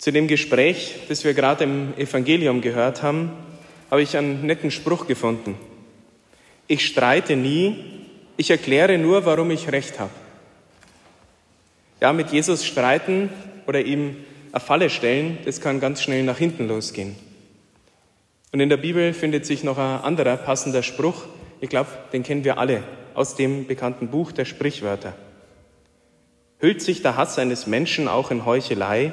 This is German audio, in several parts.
Zu dem Gespräch, das wir gerade im Evangelium gehört haben, habe ich einen netten Spruch gefunden. Ich streite nie, ich erkläre nur, warum ich recht habe. Ja, mit Jesus streiten oder ihm eine Falle stellen, das kann ganz schnell nach hinten losgehen. Und in der Bibel findet sich noch ein anderer passender Spruch. Ich glaube, den kennen wir alle aus dem bekannten Buch der Sprichwörter. Hüllt sich der Hass eines Menschen auch in Heuchelei,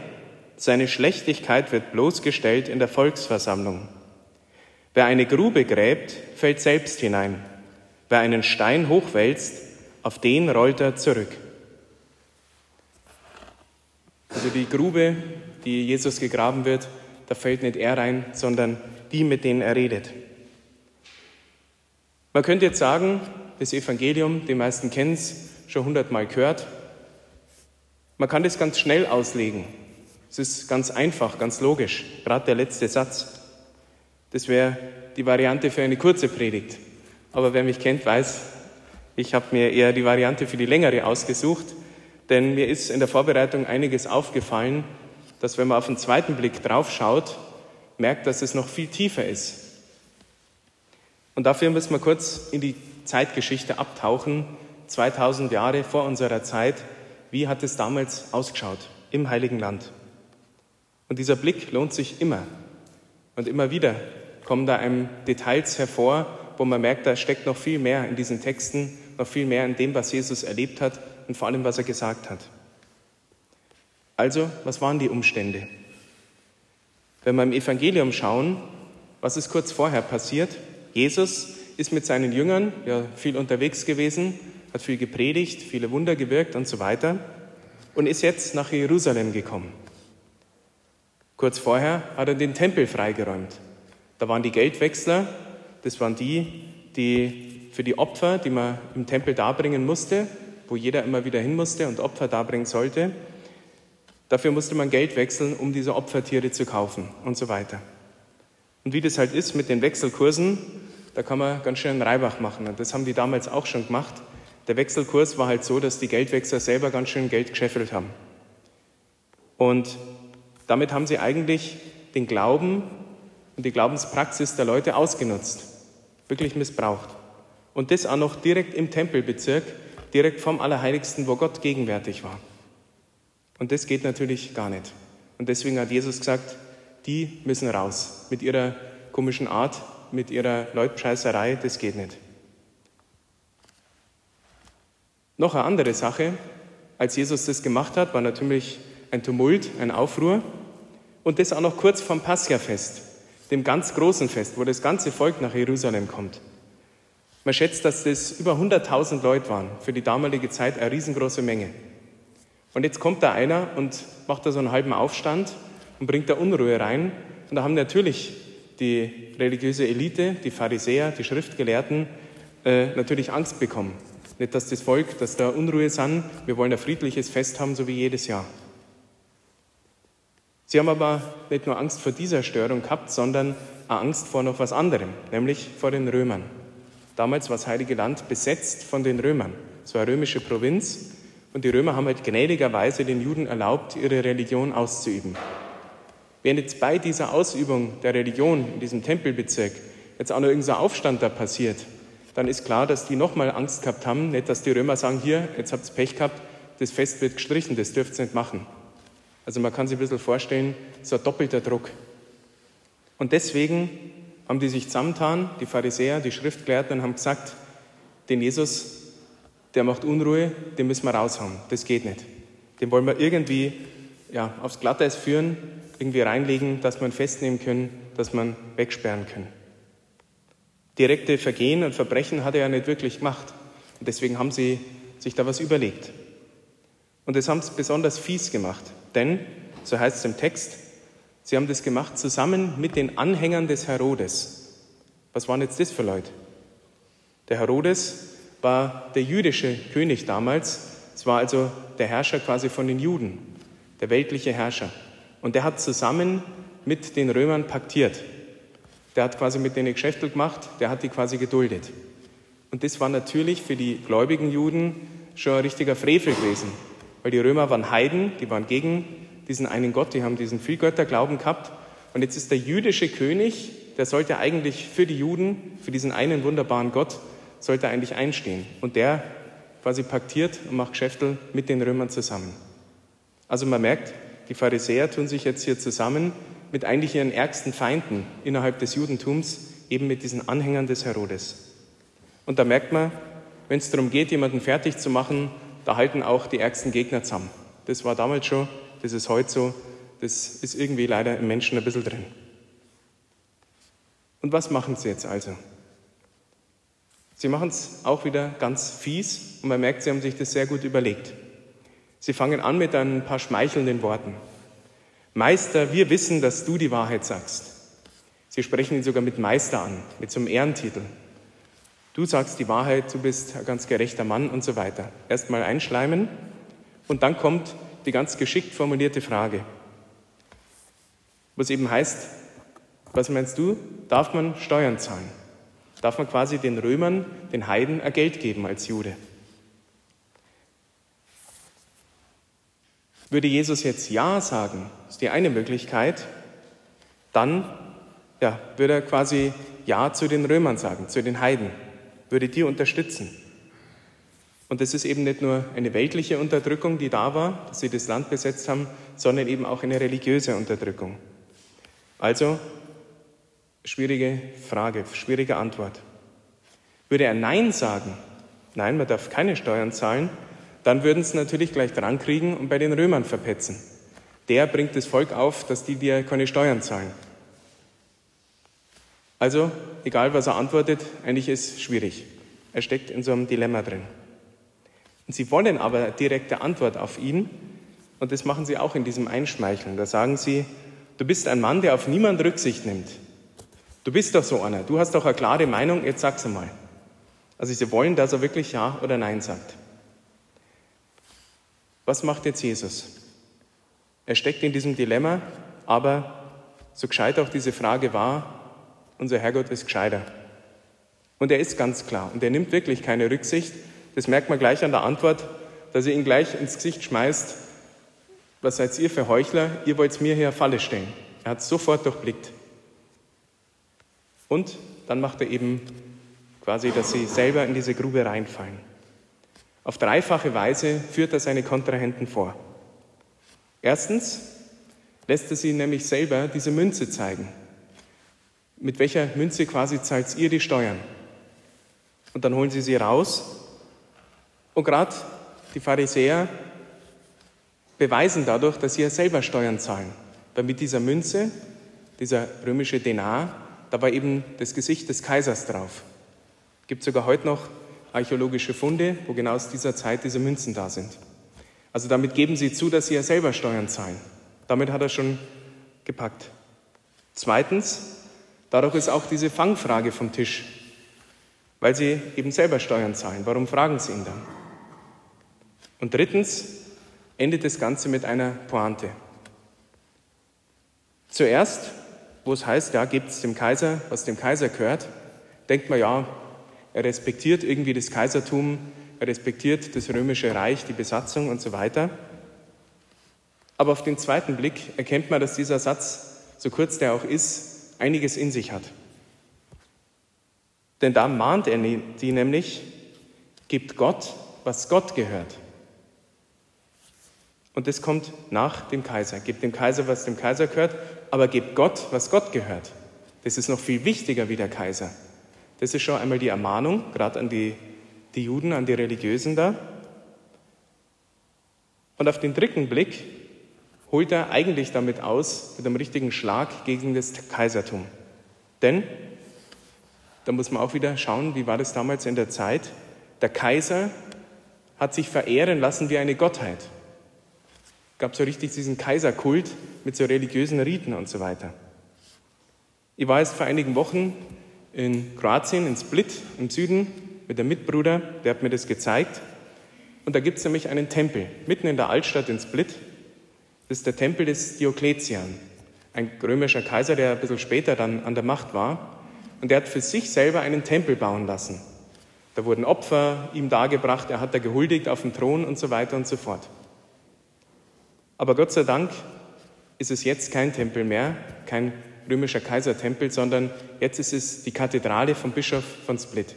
seine Schlechtigkeit wird bloßgestellt in der Volksversammlung. Wer eine Grube gräbt, fällt selbst hinein. Wer einen Stein hochwälzt, auf den rollt er zurück. Also die Grube, die Jesus gegraben wird, da fällt nicht er rein, sondern die, mit denen er redet. Man könnte jetzt sagen, das Evangelium, die meisten kennen es, schon hundertmal gehört. Man kann das ganz schnell auslegen. Es ist ganz einfach, ganz logisch, gerade der letzte Satz. Das wäre die Variante für eine kurze Predigt. Aber wer mich kennt, weiß, ich habe mir eher die Variante für die längere ausgesucht, denn mir ist in der Vorbereitung einiges aufgefallen, dass wenn man auf den zweiten Blick drauf schaut, merkt, dass es noch viel tiefer ist. Und dafür müssen wir kurz in die Zeitgeschichte abtauchen, 2000 Jahre vor unserer Zeit. Wie hat es damals ausgeschaut im Heiligen Land? Und dieser Blick lohnt sich immer. Und immer wieder kommen da einem Details hervor, wo man merkt, da steckt noch viel mehr in diesen Texten, noch viel mehr in dem, was Jesus erlebt hat und vor allem, was er gesagt hat. Also, was waren die Umstände? Wenn wir im Evangelium schauen, was ist kurz vorher passiert? Jesus ist mit seinen Jüngern ja viel unterwegs gewesen, hat viel gepredigt, viele Wunder gewirkt und so weiter und ist jetzt nach Jerusalem gekommen. Kurz vorher hat er den Tempel freigeräumt. Da waren die Geldwechsler, das waren die, die für die Opfer, die man im Tempel darbringen musste, wo jeder immer wieder hin musste und Opfer darbringen sollte, dafür musste man Geld wechseln, um diese Opfertiere zu kaufen und so weiter. Und wie das halt ist mit den Wechselkursen, da kann man ganz schön einen Reibach machen. Und das haben die damals auch schon gemacht. Der Wechselkurs war halt so, dass die Geldwechsler selber ganz schön Geld gescheffelt haben. Und damit haben sie eigentlich den Glauben und die Glaubenspraxis der Leute ausgenutzt, wirklich missbraucht. Und das auch noch direkt im Tempelbezirk, direkt vom Allerheiligsten, wo Gott gegenwärtig war. Und das geht natürlich gar nicht. Und deswegen hat Jesus gesagt, die müssen raus mit ihrer komischen Art, mit ihrer Leutscheißerei, das geht nicht. Noch eine andere Sache, als Jesus das gemacht hat, war natürlich ein Tumult, ein Aufruhr. Und das auch noch kurz vom Passia-Fest, dem ganz großen Fest, wo das ganze Volk nach Jerusalem kommt. Man schätzt, dass das über 100.000 Leute waren, für die damalige Zeit eine riesengroße Menge. Und jetzt kommt da einer und macht da so einen halben Aufstand und bringt da Unruhe rein. Und da haben natürlich die religiöse Elite, die Pharisäer, die Schriftgelehrten äh, natürlich Angst bekommen. Nicht, dass das Volk, dass da Unruhe sind, wir wollen ein friedliches Fest haben, so wie jedes Jahr. Sie haben aber nicht nur Angst vor dieser Störung gehabt, sondern auch Angst vor noch was anderem, nämlich vor den Römern. Damals war das Heilige Land besetzt von den Römern. Es war römische Provinz und die Römer haben halt gnädigerweise den Juden erlaubt, ihre Religion auszuüben. Wenn jetzt bei dieser Ausübung der Religion in diesem Tempelbezirk jetzt auch noch irgendein Aufstand da passiert, dann ist klar, dass die nochmal Angst gehabt haben, nicht, dass die Römer sagen, hier, jetzt habt ihr Pech gehabt, das Fest wird gestrichen, das dürft ihr nicht machen. Also man kann sich ein bisschen vorstellen, so ein doppelter Druck. Und deswegen haben die sich zusammengetan, die Pharisäer, die Schriftgelehrten, und haben gesagt, den Jesus, der macht Unruhe, den müssen wir raushauen. Das geht nicht. Den wollen wir irgendwie ja, aufs Glatteis führen, irgendwie reinlegen, dass man festnehmen können, dass man wegsperren können. Direkte Vergehen und Verbrechen hat er ja nicht wirklich gemacht. Und deswegen haben sie sich da was überlegt. Und das haben sie besonders fies gemacht. Denn, so heißt es im Text, sie haben das gemacht zusammen mit den Anhängern des Herodes. Was waren jetzt das für Leute? Der Herodes war der jüdische König damals. Es war also der Herrscher quasi von den Juden, der weltliche Herrscher. Und der hat zusammen mit den Römern paktiert. Der hat quasi mit denen Geschäfte gemacht, der hat die quasi geduldet. Und das war natürlich für die gläubigen Juden schon ein richtiger Frevel gewesen, weil die Römer waren Heiden, die waren gegen diesen einen Gott, die haben diesen Vielgötterglauben gehabt. Und jetzt ist der jüdische König, der sollte eigentlich für die Juden, für diesen einen wunderbaren Gott, sollte eigentlich einstehen. Und der quasi paktiert und macht Geschäfte mit den Römern zusammen. Also man merkt, die Pharisäer tun sich jetzt hier zusammen mit eigentlich ihren ärgsten Feinden innerhalb des Judentums, eben mit diesen Anhängern des Herodes. Und da merkt man, wenn es darum geht, jemanden fertig zu machen, da halten auch die ärgsten Gegner zusammen. Das war damals schon, das ist heute so, das ist irgendwie leider im Menschen ein bisschen drin. Und was machen sie jetzt also? Sie machen es auch wieder ganz fies und man merkt, sie haben sich das sehr gut überlegt. Sie fangen an mit ein paar schmeichelnden Worten. Meister, wir wissen, dass du die Wahrheit sagst. Sie sprechen ihn sogar mit Meister an, mit so einem Ehrentitel. Du sagst die Wahrheit, du bist ein ganz gerechter Mann und so weiter. Erstmal einschleimen und dann kommt die ganz geschickt formulierte Frage, was eben heißt, was meinst du, darf man Steuern zahlen? Darf man quasi den Römern, den Heiden, ein Geld geben als Jude? Würde Jesus jetzt Ja sagen, ist die eine Möglichkeit, dann ja, würde er quasi Ja zu den Römern sagen, zu den Heiden, würde die unterstützen. Und das ist eben nicht nur eine weltliche Unterdrückung, die da war, dass sie das Land besetzt haben, sondern eben auch eine religiöse Unterdrückung. Also, schwierige Frage, schwierige Antwort. Würde er Nein sagen, nein, man darf keine Steuern zahlen, dann würden sie natürlich gleich drankriegen und bei den Römern verpetzen. Der bringt das Volk auf, dass die dir keine Steuern zahlen. Also, egal was er antwortet, eigentlich ist es schwierig. Er steckt in so einem Dilemma drin. Und sie wollen aber direkte Antwort auf ihn und das machen sie auch in diesem Einschmeicheln. Da sagen sie, du bist ein Mann, der auf niemand Rücksicht nimmt. Du bist doch so einer, du hast doch eine klare Meinung, jetzt sag's einmal. Also sie wollen, dass er wirklich Ja oder Nein sagt. Was macht jetzt Jesus? Er steckt in diesem Dilemma, aber so gescheit auch diese Frage war, unser Herrgott ist gescheiter. Und er ist ganz klar und er nimmt wirklich keine Rücksicht. Das merkt man gleich an der Antwort, dass er ihn gleich ins Gesicht schmeißt. Was seid ihr für Heuchler? Ihr wollt mir hier Falle stellen. Er hat sofort durchblickt. Und dann macht er eben quasi, dass sie selber in diese Grube reinfallen. Auf dreifache Weise führt er seine Kontrahenten vor. Erstens lässt er sie nämlich selber diese Münze zeigen. Mit welcher Münze quasi zahlt ihr die Steuern? Und dann holen sie sie raus. Und gerade die Pharisäer beweisen dadurch, dass sie ja selber Steuern zahlen. Weil mit dieser Münze, dieser römische Denar, da war eben das Gesicht des Kaisers drauf. Gibt sogar heute noch archäologische Funde, wo genau aus dieser Zeit diese Münzen da sind. Also damit geben sie zu, dass sie ja selber Steuern zahlen. Damit hat er schon gepackt. Zweitens, dadurch ist auch diese Fangfrage vom Tisch, weil sie eben selber Steuern zahlen. Warum fragen sie ihn dann? Und drittens endet das Ganze mit einer Pointe. Zuerst, wo es heißt, ja, gibt es dem Kaiser, was dem Kaiser gehört, denkt man, ja, er respektiert irgendwie das Kaisertum, er respektiert das römische Reich, die Besatzung und so weiter. Aber auf den zweiten Blick erkennt man, dass dieser Satz, so kurz der auch ist, einiges in sich hat. Denn da mahnt er die nämlich, gibt Gott, was Gott gehört. Und das kommt nach dem Kaiser. Gebt dem Kaiser, was dem Kaiser gehört, aber gebt Gott, was Gott gehört. Das ist noch viel wichtiger wie der Kaiser. Das ist schon einmal die Ermahnung, gerade an die, die Juden, an die Religiösen da. Und auf den dritten Blick holt er eigentlich damit aus, mit einem richtigen Schlag gegen das Kaisertum. Denn, da muss man auch wieder schauen, wie war das damals in der Zeit, der Kaiser hat sich verehren lassen wie eine Gottheit. Es gab so richtig diesen Kaiserkult mit so religiösen Riten und so weiter. Ich war jetzt vor einigen Wochen in Kroatien, in Split im Süden, mit einem Mitbruder, der hat mir das gezeigt. Und da gibt es nämlich einen Tempel, mitten in der Altstadt in Split. Das ist der Tempel des Diokletian, ein römischer Kaiser, der ein bisschen später dann an der Macht war. Und der hat für sich selber einen Tempel bauen lassen. Da wurden Opfer ihm dargebracht, er hat da gehuldigt auf dem Thron und so weiter und so fort. Aber Gott sei Dank ist es jetzt kein Tempel mehr, kein römischer Kaisertempel, sondern jetzt ist es die Kathedrale vom Bischof von Split.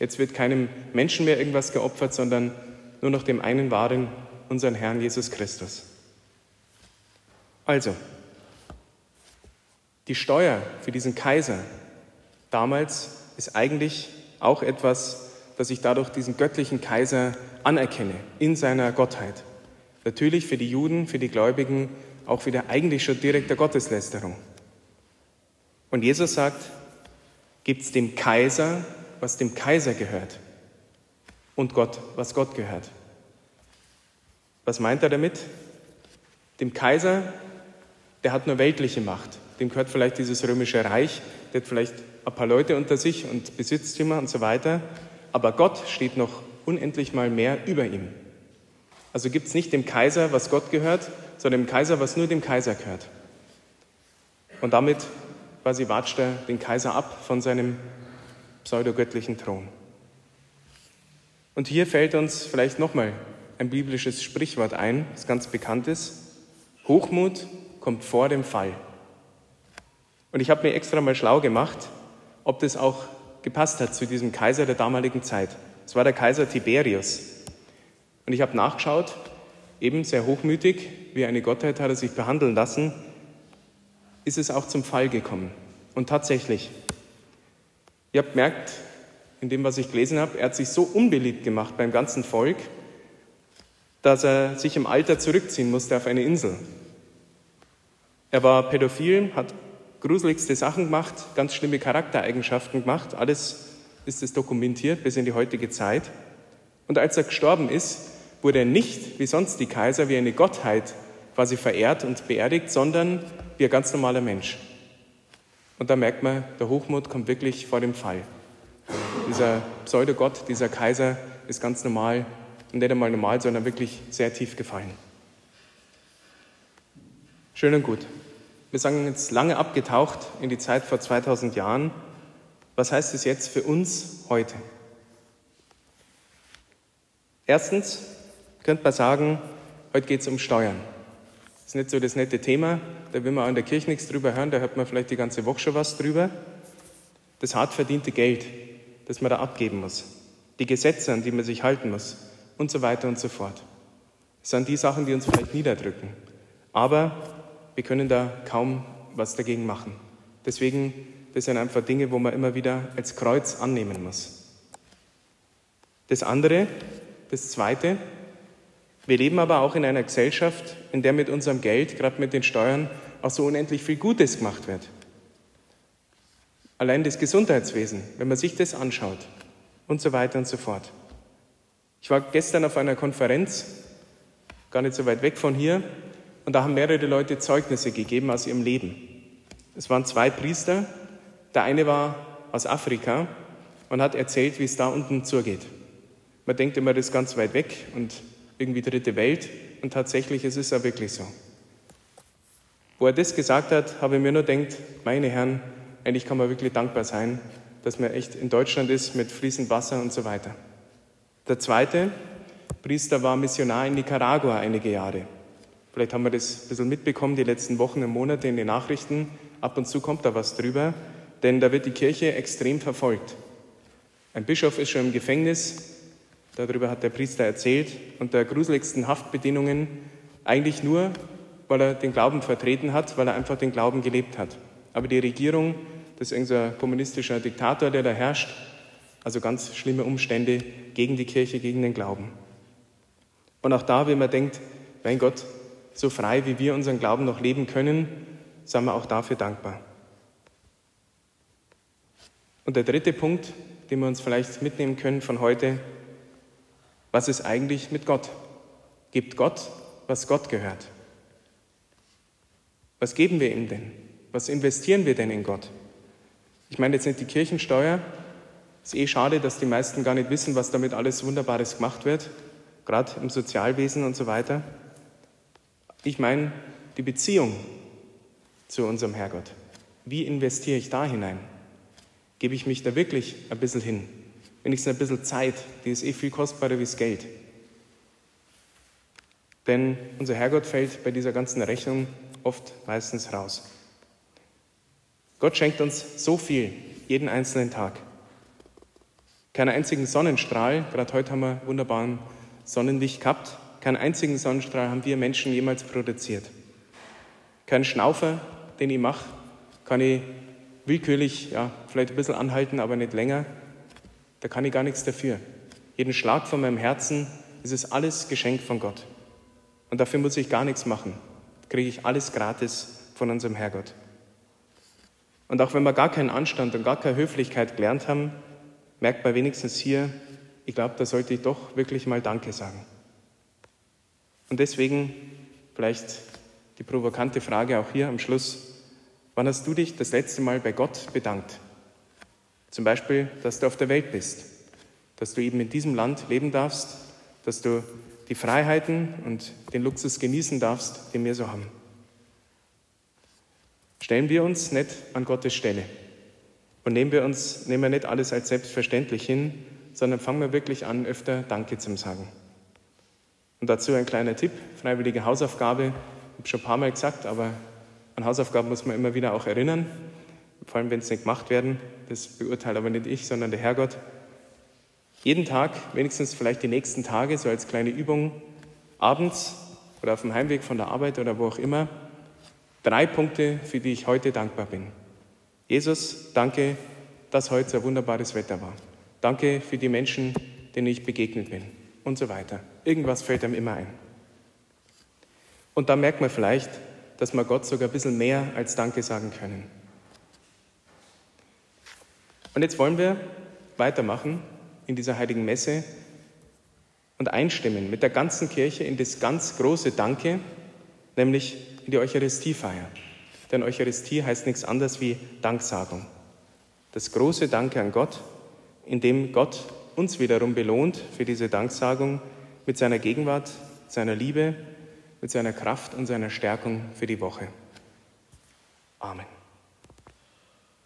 Jetzt wird keinem Menschen mehr irgendwas geopfert, sondern nur noch dem einen wahren, unseren Herrn Jesus Christus. Also, die Steuer für diesen Kaiser damals ist eigentlich auch etwas, dass ich dadurch diesen göttlichen Kaiser anerkenne in seiner Gottheit. Natürlich für die Juden, für die Gläubigen auch wieder eigentlich schon direkter Gotteslästerung. Und Jesus sagt, gibt es dem Kaiser, was dem Kaiser gehört und Gott, was Gott gehört. Was meint er damit? Dem Kaiser, der hat nur weltliche Macht. Dem gehört vielleicht dieses römische Reich, der hat vielleicht ein paar Leute unter sich und Besitztümer und so weiter. Aber Gott steht noch unendlich mal mehr über ihm. Also gibt es nicht dem Kaiser, was Gott gehört, sondern dem Kaiser, was nur dem Kaiser gehört. Und damit quasi watscht er den Kaiser ab von seinem pseudogöttlichen Thron. Und hier fällt uns vielleicht nochmal ein biblisches Sprichwort ein, das ganz bekannt ist. Hochmut kommt vor dem Fall. Und ich habe mir extra mal schlau gemacht, ob das auch gepasst hat zu diesem Kaiser der damaligen Zeit. Es war der Kaiser Tiberius. Und ich habe nachgeschaut, eben sehr hochmütig, wie eine Gottheit hat er sich behandeln lassen, ist es auch zum Fall gekommen. Und tatsächlich, ihr habt gemerkt, in dem, was ich gelesen habe, er hat sich so unbeliebt gemacht beim ganzen Volk, dass er sich im Alter zurückziehen musste auf eine Insel. Er war pädophil, hat gruseligste Sachen gemacht, ganz schlimme Charaktereigenschaften gemacht. Alles ist es dokumentiert bis in die heutige Zeit. Und als er gestorben ist, wurde er nicht wie sonst die Kaiser, wie eine Gottheit quasi verehrt und beerdigt, sondern wie ein ganz normaler Mensch. Und da merkt man, der Hochmut kommt wirklich vor dem Fall. Dieser Pseudogott, dieser Kaiser ist ganz normal und nicht einmal normal, sondern wirklich sehr tief gefallen. Schön und gut. Wir sagen jetzt lange abgetaucht in die Zeit vor 2000 Jahren. Was heißt es jetzt für uns heute? Erstens könnte man sagen, heute geht es um Steuern. Das ist nicht so das nette Thema, da will man auch in der Kirche nichts drüber hören, da hört man vielleicht die ganze Woche schon was drüber. Das hart verdiente Geld, das man da abgeben muss, die Gesetze, an die man sich halten muss und so weiter und so fort. Das sind die Sachen, die uns vielleicht niederdrücken. Aber wir können da kaum was dagegen machen. Deswegen, das sind einfach Dinge, wo man immer wieder als Kreuz annehmen muss. Das andere, das zweite, wir leben aber auch in einer Gesellschaft, in der mit unserem Geld, gerade mit den Steuern, auch so unendlich viel Gutes gemacht wird. Allein das Gesundheitswesen, wenn man sich das anschaut und so weiter und so fort. Ich war gestern auf einer Konferenz, gar nicht so weit weg von hier, und da haben mehrere Leute Zeugnisse gegeben aus ihrem Leben. Es waren zwei Priester. Der eine war aus Afrika und hat erzählt, wie es da unten zugeht. Man denkt immer, das ist ganz weit weg und irgendwie dritte Welt. Und tatsächlich ist es ja wirklich so. Wo er das gesagt hat, habe ich mir nur gedacht, meine Herren, eigentlich kann man wirklich dankbar sein, dass man echt in Deutschland ist mit fließend Wasser und so weiter. Der zweite Priester war Missionar in Nicaragua einige Jahre. Vielleicht haben wir das ein bisschen mitbekommen, die letzten Wochen und Monate in den Nachrichten. Ab und zu kommt da was drüber, denn da wird die Kirche extrem verfolgt. Ein Bischof ist schon im Gefängnis, darüber hat der Priester erzählt, unter gruseligsten Haftbedingungen, eigentlich nur, weil er den Glauben vertreten hat, weil er einfach den Glauben gelebt hat. Aber die Regierung, das ist irgendein kommunistischer Diktator, der da herrscht, also ganz schlimme Umstände gegen die Kirche, gegen den Glauben. Und auch da, wenn man denkt, mein Gott, so frei wie wir unseren Glauben noch leben können, sind wir auch dafür dankbar. Und der dritte Punkt, den wir uns vielleicht mitnehmen können von heute, was ist eigentlich mit Gott? Gibt Gott, was Gott gehört? Was geben wir ihm denn? Was investieren wir denn in Gott? Ich meine jetzt nicht die Kirchensteuer. Es ist eh schade, dass die meisten gar nicht wissen, was damit alles Wunderbares gemacht wird, gerade im Sozialwesen und so weiter. Ich meine die Beziehung zu unserem Herrgott. Wie investiere ich da hinein? Gebe ich mich da wirklich ein bisschen hin? Wenigstens ein bisschen Zeit, die ist eh viel kostbarer wie das Geld. Denn unser Herrgott fällt bei dieser ganzen Rechnung oft meistens raus. Gott schenkt uns so viel, jeden einzelnen Tag. Keinen einzigen Sonnenstrahl, gerade heute haben wir wunderbaren Sonnenlicht gehabt, keinen einzigen Sonnenstrahl haben wir Menschen jemals produziert. Keinen Schnaufer, den ich mache, kann ich willkürlich, ja, vielleicht ein bisschen anhalten, aber nicht länger. Da kann ich gar nichts dafür. Jeden Schlag von meinem Herzen, das ist alles Geschenk von Gott. Und dafür muss ich gar nichts machen. Kriege ich alles gratis von unserem Herrgott. Und auch wenn wir gar keinen Anstand und gar keine Höflichkeit gelernt haben, merkt man wenigstens hier, ich glaube, da sollte ich doch wirklich mal Danke sagen. Und deswegen vielleicht die provokante Frage auch hier am Schluss. Wann hast du dich das letzte Mal bei Gott bedankt? Zum Beispiel, dass du auf der Welt bist, dass du eben in diesem Land leben darfst, dass du die Freiheiten und den Luxus genießen darfst, den wir so haben. Stellen wir uns nicht an Gottes Stelle und nehmen wir uns, nehmen wir nicht alles als selbstverständlich hin, sondern fangen wir wirklich an, öfter Danke zu sagen. Und dazu ein kleiner Tipp, freiwillige Hausaufgabe, ich habe schon ein paar Mal gesagt, aber an Hausaufgaben muss man immer wieder auch erinnern, vor allem wenn sie nicht gemacht werden. Das beurteile aber nicht ich, sondern der Herrgott. Jeden Tag, wenigstens vielleicht die nächsten Tage, so als kleine Übung, abends oder auf dem Heimweg von der Arbeit oder wo auch immer, drei Punkte, für die ich heute dankbar bin. Jesus, danke, dass heute so wunderbares Wetter war. Danke für die Menschen, denen ich begegnet bin und so weiter. Irgendwas fällt einem immer ein. Und da merkt man vielleicht, dass wir Gott sogar ein bisschen mehr als Danke sagen können. Und jetzt wollen wir weitermachen in dieser heiligen Messe und einstimmen mit der ganzen Kirche in das ganz große Danke, nämlich in die Eucharistiefeier. Denn Eucharistie heißt nichts anderes wie Danksagung. Das große Danke an Gott, in dem Gott uns wiederum belohnt für diese Danksagung mit seiner Gegenwart, seiner Liebe mit seiner Kraft und seiner Stärkung für die Woche. Amen.